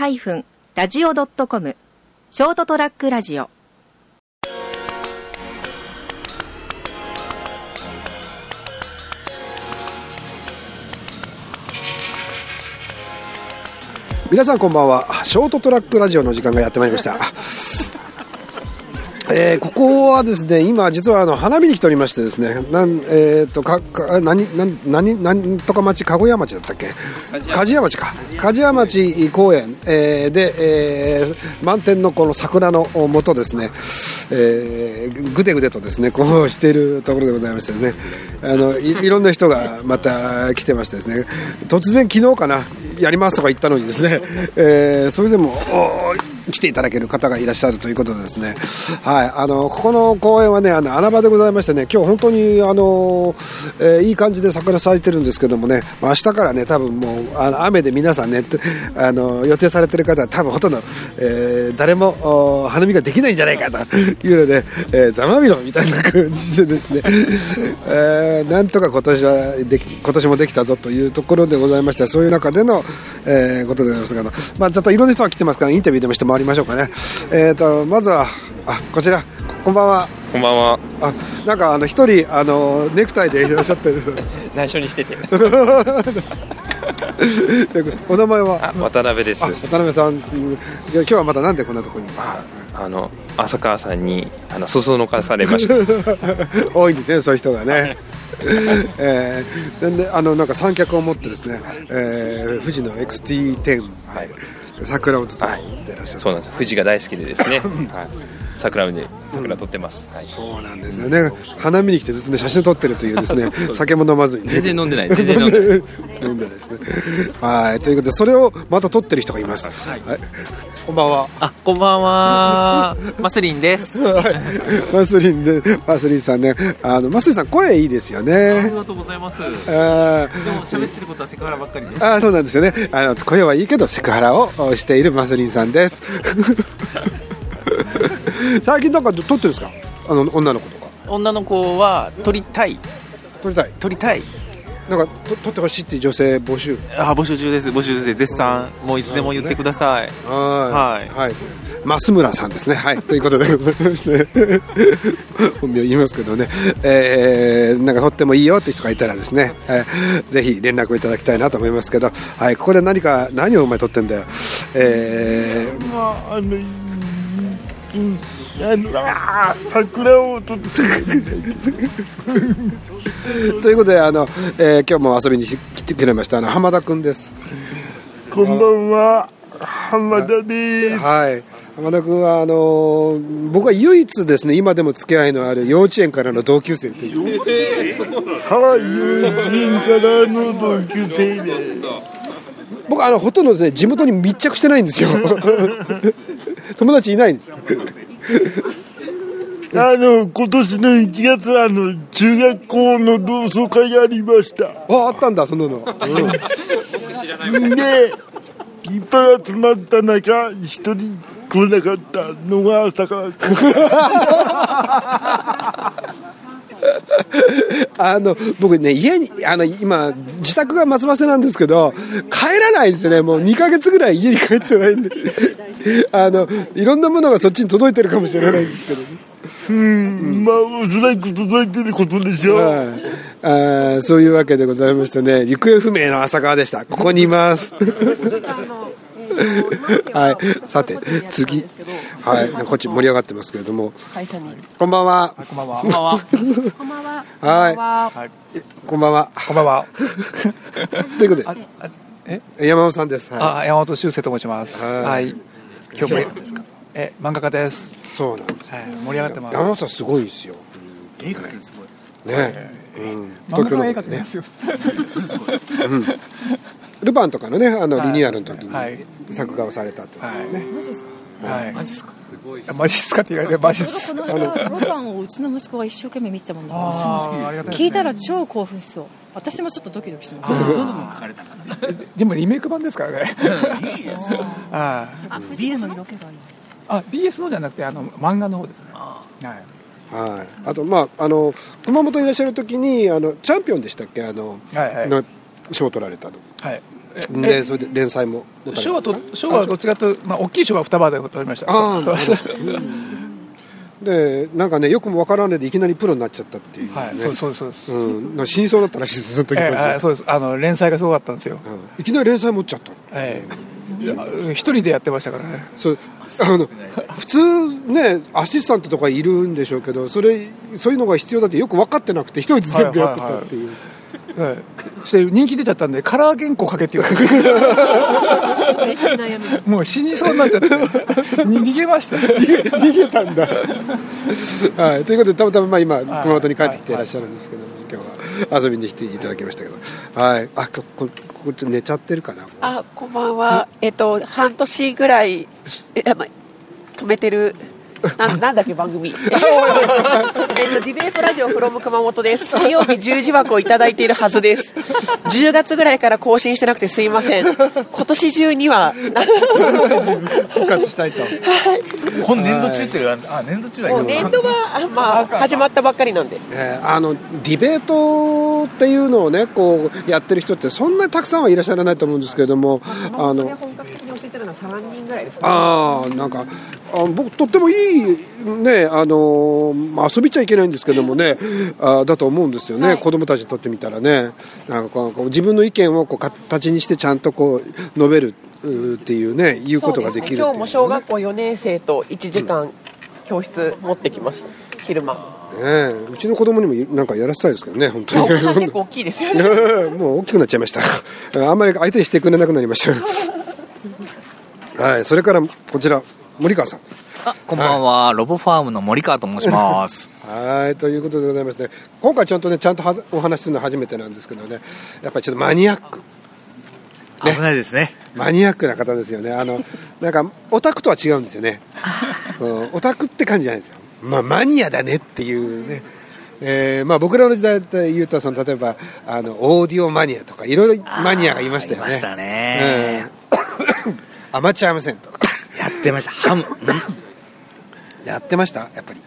ST-radio.com ショートトラックラジオ。皆さんこんばんは。ショートトラックラジオの時間がやってまいりました えー、ここはですね今実はあの花見に来ておりましてですねなんえっ、ー、とかか何何何何とか町籠屋町だったっけ？梶屋町。か。梶屋町公園、えー、で、えー、満天のこの桜のもとですね、えー、ぐでぐでとですねこうしているところでございましてね。あのいいろんな人がまた来てましてですね。突然昨日かなやりますとか言ったのにですね、えー、それでも来ていただける方がいらっしゃるということでですね、はい、あのここの公園はねあの穴場でございましてね今日本当にあの、えー、いい感じで桜咲いてるんですけどもね、まあ、明日からね多分もうあの雨で皆さんねあの予定されてる方は多分ほとんど、えー、誰も花見ができないんじゃないかというので、えー、ざまみろみたいな感じでですね、えー、なんとか今年はでき今年もできたぞというところでございましてそういう中での、えー、ことでございますが、まあ、ちょっといろんな人が来てますからインタビューでもして回りましょうかね。えーと、まずはあこちらこんばんは。こんばんは。あ、なんかあの一人あのネクタイでいらっしゃってる。内緒にしてて。お名前は？渡辺です。渡辺さん、今日はまたなんでこんなところに？あの浅川さんにあのそそのかされました。多いんですね、そういう人がね。えー、であのなんか三脚を持ってですね、えー、富士の XT10、はい、桜をずっと撮ってらっしゃる、はい、そうなんです。富士が大好きでですね、はい、桜で桜撮ってます、うんはい、そうなんですよね花見に来てずっとね写真撮ってるというですね 酒も飲まずに、ね、全然飲んでない全然飲んでない 飲んでないですねはいということでそれをまた撮ってる人がいます、はいこんばんは。あ、こんばんは。マスリンです。マスリンで、マスリンさんね、あのマスリンさん声いいですよね。ありがとうございます。あでも喋ってることはセクハラばっかりです。あ、そうなんですよね。あの声はいいけどセクハラをしているマスリンさんです。最近なんか撮ってるんですか？あの女の子とか。女の子は撮りたい。撮りたい？撮りたい。なんかと取ってほしいっていう女性募集？あ募集中です。募集中で絶賛。もういつでも言ってください、ね、はい。はい。増村さんですね。はい。ということで。ございまして本名言いますけどね、えー、なんか取ってもいいよって人がいたらですね、えー、ぜひ連絡をいただきたいなと思いますけど。はい。ここで何か何をお前取ってんだよ？えー、まああのうん。あ桜をとってということであの、えー、今日も遊びに来てくれましたあの浜田君です。こんばんは。浜田です。はい。浜田君はあのー、僕は唯一ですね今でも付き合いのある幼稚園からの同級生という。幼稚園はい幼稚園からの同級生で僕あのほとんどですね地元に密着してないんですよ 友達いないんです。あの今年の1月あの中学校の同窓会ありました。ああったんだそんなの、うん、でいっぱい集まった中一人来なかったのが朝から あの僕ね家にあの今自宅が松葉なんですけど帰らないんですよね。もう2か月ぐらい家に帰ってないんで。あのいろんなものがそっちに届いてるかもしれないんですけどね。うん、まあおそらく届いてることでしょ。う、はい、あそういうわけでございましてね行方不明の浅川でした。ここにいます はい、さて次、はい、こっち盛り上がってますけれども。こんばんは。こんばんは。こんばんは。こんばんは。はい。こんばんは。こんばんは。ということで、え、山本さんです。あ、山本修正と申します。はい。今日もえ、漫画家です。そうなんです。はい、盛り上がってます。山本さんすごいですよ。絵描きすごい。ね。うん。東京の絵描きですよ。うん。ルパンとかのねあのリニューアルの時に作画をされたってことですね、マジですか？はい。マジですか？マジっすかって言われてマジっす。あのルパンをうちの息子が一生懸命見てたもんな聞いたら超興奮しそう。私もちょっとドキドキしてます。どんどん書かれたでもリメイク版ですからね。いいですああ BS の色気がいいあ BS のじゃなくてあの漫画の方ですね。はいはい、あとまああの熊本にいらっしゃる時にあのチャンピオンでしたっけ？あの、はいはい、賞を取られたの。はいでそれで連載も。賞はと賞はどっちかというと、まあ、大きい賞は双葉で取りました。ああ取りましたでなんかねよくもわからんでいきなりプロになっちゃったっていう、ね。はいそうそうそう。です、うん、なんか死にそうだったらしいですその時え当時えそうです。あの連載がすごかったんですよ、うん。いきなり連載持っちゃったええ。いや一人でやってましたからね。そう。あの普通ねアシスタントとかいるんでしょうけどそれそういうのが必要だってよく分かってなくて一人で全部やってたっていう、はい、そして人気出ちゃったんでカラー原稿書けって言われて嬉しい悩み。もう死にそうになっちゃって。逃げました。逃げたんだ、はい、ということでたまたままあ今熊本に帰ってきていらっしゃるんですけども、今日は。遊びに来ていただきましたけど。はい。あここここちょっと寝ちゃってるかなあ、こんばんは。えっと、半年ぐらい、止めてる、なんなんだっけ、番組。えっと、ディベートラジオフロム熊本です。水曜日10時枠をいただいているはずです。10月ぐらいから更新してなくてすいません。今年中には、復活したいと本年度中っていうかあ年度中はいい年度は、あまあ、始まったばっかりなんで。えーあのディベートっていうのをねこうやってる人ってそんなにたくさんはいらっしゃらないと思うんですけれどもあのてるのは3人ぐらいですね。あーなんかあ僕とってもいいねあのまあ遊びちゃいけないんですけどもねあーだと思うんですよね、子供たちにとってみたらねなんかこう自分の意見をこう形にしてちゃんとこう述べるっていうね言うことができるね今日も小学校4年生と1時間教室持ってきました。昼間。ねえうちの子供にもなんかやらせたいですけどね本当に結構大きいですよね。もう大きくなっちゃいましたあんまり相手にしてくれなくなりましたはいそれからこちら森川さん。あこんばんは、ロボファームの森川と申します。はいということでございまして今回ちゃんとねちゃんとはお話しするのは初めてなんですけどねやっぱりちょっとマニアック。危ないですね。マニアックな方ですよね。あのなんかオタクとは違うんですよね。うんオタクって感じじゃないですよ。まあマニアだねっていうね。えーまあ、僕らの時代で言うとその例えばあのオーディオマニアとかいろいろマニアがいましたよね。いましたね。うんアマチュア無線と。かやってました。ハム、やってました？やっぱり。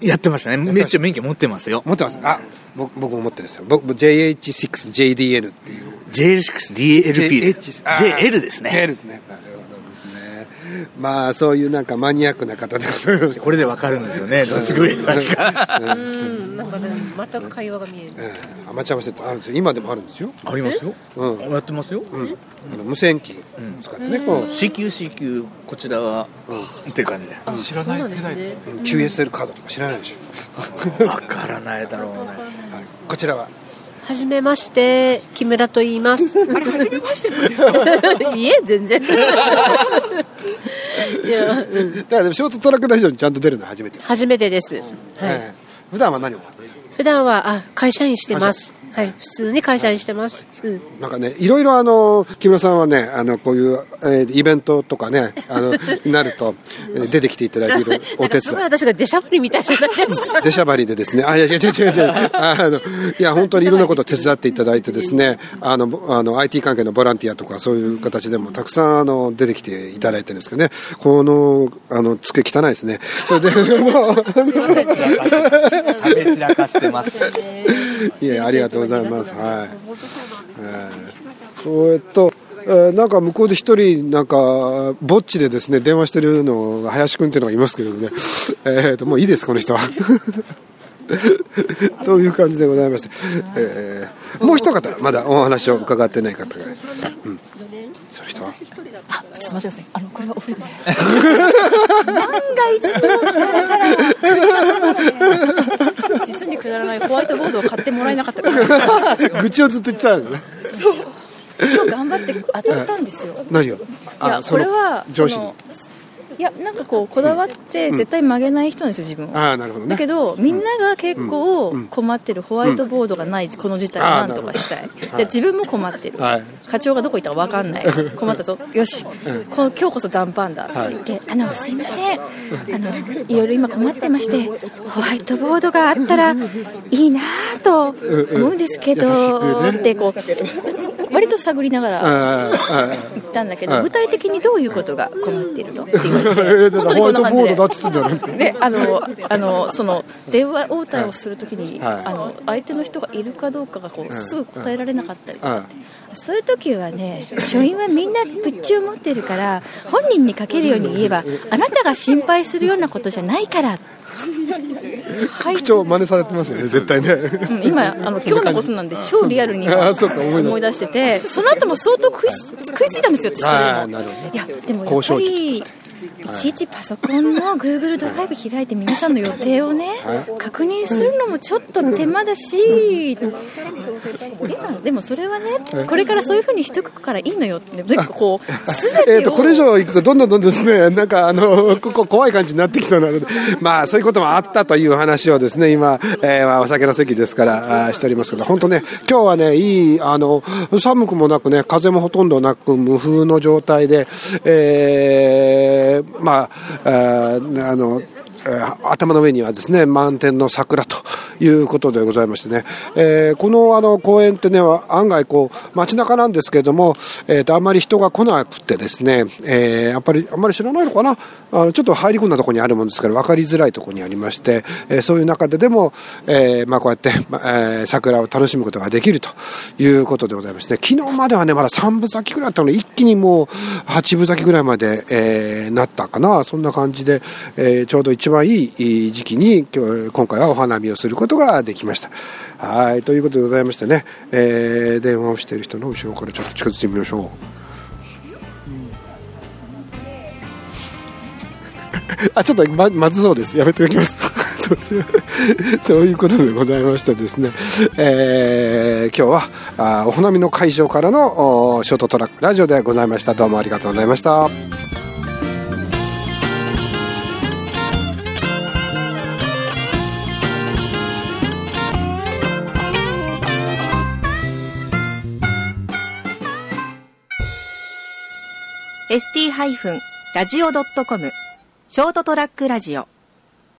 やってましたね。めっちゃ免許持ってますよ。持ってますあ僕僕も持ってるんですよ。僕 JH6JDN っていう。JL6DLP。JH あー JL ですね。JL ですね。まあそういうなんかマニアックな方でございましたこれでわかるんですよね。どっちが上なのか。うんなんかね全く会話が見えるええ。アマチュア無線ってあるんですよ。今でもあるんですよ、ありますよ。うん。やってますよ。うん、あの無線機使ってね、こう CQCQ、こちらは、っていう感じで。知らない世代で QSL カードとか知らないでしょ。わからないだろうね。こちらは？はじめまして、木村と言います。あれ、はじめまして いえ、全然。いや、うん。だからでもショートトラックラジオにちゃんと出るのは初めて。です、初めてです。はい。ええ普段は何をされてる？普段は、あ、会社員してます。はい。普通に会社員してます。うん。なんかね、いろいろあの木村さんはね、あのこういう、えーイベントとかね、あの なるとえー出てきていただいている お手伝い。私が出しゃばりみたいじゃないですか。出しゃばりでですね、あ、いや、違う違う違う違う、あの、いや、本当にいろんなことを手伝っていただいてですね、あの、ぼあの、IT 関係のボランティアとかそういう形でもたくさん、あの、出てきていただいてるんですけどね、この、あの、机汚いですね。それで、その食べ散らかしてます。いや、ありがとうございます。はい。えーそれと、えーなんか向こうで一人、なんか、ぼっちでですね、電話してるのが、林くんっていうのがいますけれどね、えーと、もういいです、この人は。そういう感じでございまして、えーもう一方、まだお話を伺ってない方が、うん。その人は？あちょっと待ってくださいあのこれはオフで万が一とも聞かれたら実にくだらないホワイトボードを買ってもらえなかった。か ら愚痴をずっと言ってたんですね。今日頑張って当たったんですよ。何をいやこれは上司のいやなんかこうこだわって絶対曲げない人なんですよ自分は。ああ、なるほどね。だけどみんなが結構困ってるホワイトボードがないこの事態をなんとかしたい。で自分も困ってる。はい。課長がどこ行ったか分かんない。困ったぞ。よし、この今日こそ残飯だって言って、あのすいません。あのいろいろ今困ってましてホワイトボードがあったらいいなと思うんですけど、ってこう割と探りながらああ、あ言ったんだけど具体的にどういうことが困ってるのって言われえ本当にこんな感じで。であのあのその電話応対をするときに、はい。あの相手の人がいるかどうかがこう、ん。すぐ答えられなかったり、うん。そういう時はね書院はみんなプッチを持ってるから本人にかけるように言えばあなたが心配するようなことじゃないから、はい口調真似されてますよね絶対ね。うん今あの今日のことなんで超リアルに思い出しててその後も相当食い食いついたんですよ私それもいやでもやっぱりいちいちパソコンの Google ドライブ開いて皆さんの予定をね確認するのもちょっと手間だし。でもそれはねこれからそういうふうにしておくからいいのよってこう 全てを。えー、とこれ以上いくとどんどんどんどんですねなんかあのここ怖い感じになってきそうなのでまあそういうこともあったという話をですね今、えお酒の席ですからしておりますけど本当ね今日はねいいあの寒くもなくね風もほとんどなく無風の状態で、えーまああーあの頭の上にはですね満天の桜ということでございましてね、えーこのあの公園ってね案外こう街中なんですけれども、えーとあんまり人が来なくてですね、えーやっぱりあんまり知らないのかな？あのちょっと入り込んだところにあるもんですから分かりづらいところにありまして、えーそういう中ででも、えーまあ、こうやって、えー桜を楽しむことができるということでございまして、昨日まではねまだ3分咲きぐらいあったのに一気にもう8分咲きぐらいまで、えーなったかな？そんな感じで、えーちょうど一番いいい時期に今日今回はお花見をすることができました。はいということでございましてね、えー電話をしている人の後ろからちょっと近づいてみましょう。あちょっとままずそうです。やめておきます。そういうことでございましてですね、えー今日はあお花見の会場からのショートトラックラジオでございました。どうもありがとうございました。ハイフンラジオドットコム。ショートトラックラジオ。